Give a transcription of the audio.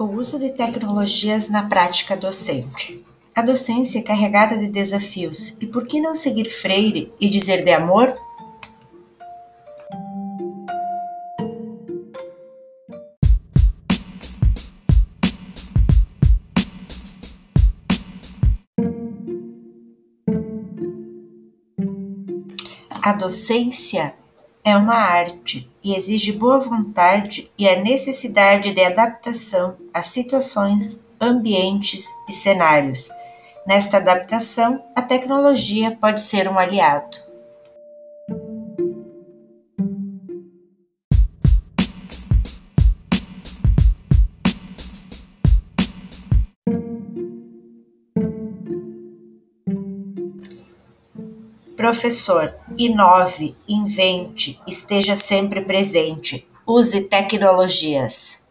O uso de tecnologias na prática docente. A docência é carregada de desafios, e por que não seguir Freire e dizer de amor? A docência é uma arte e exige boa vontade e a necessidade de adaptação a situações, ambientes e cenários. Nesta adaptação, a tecnologia pode ser um aliado. Professor, inove, invente, esteja sempre presente. Use tecnologias.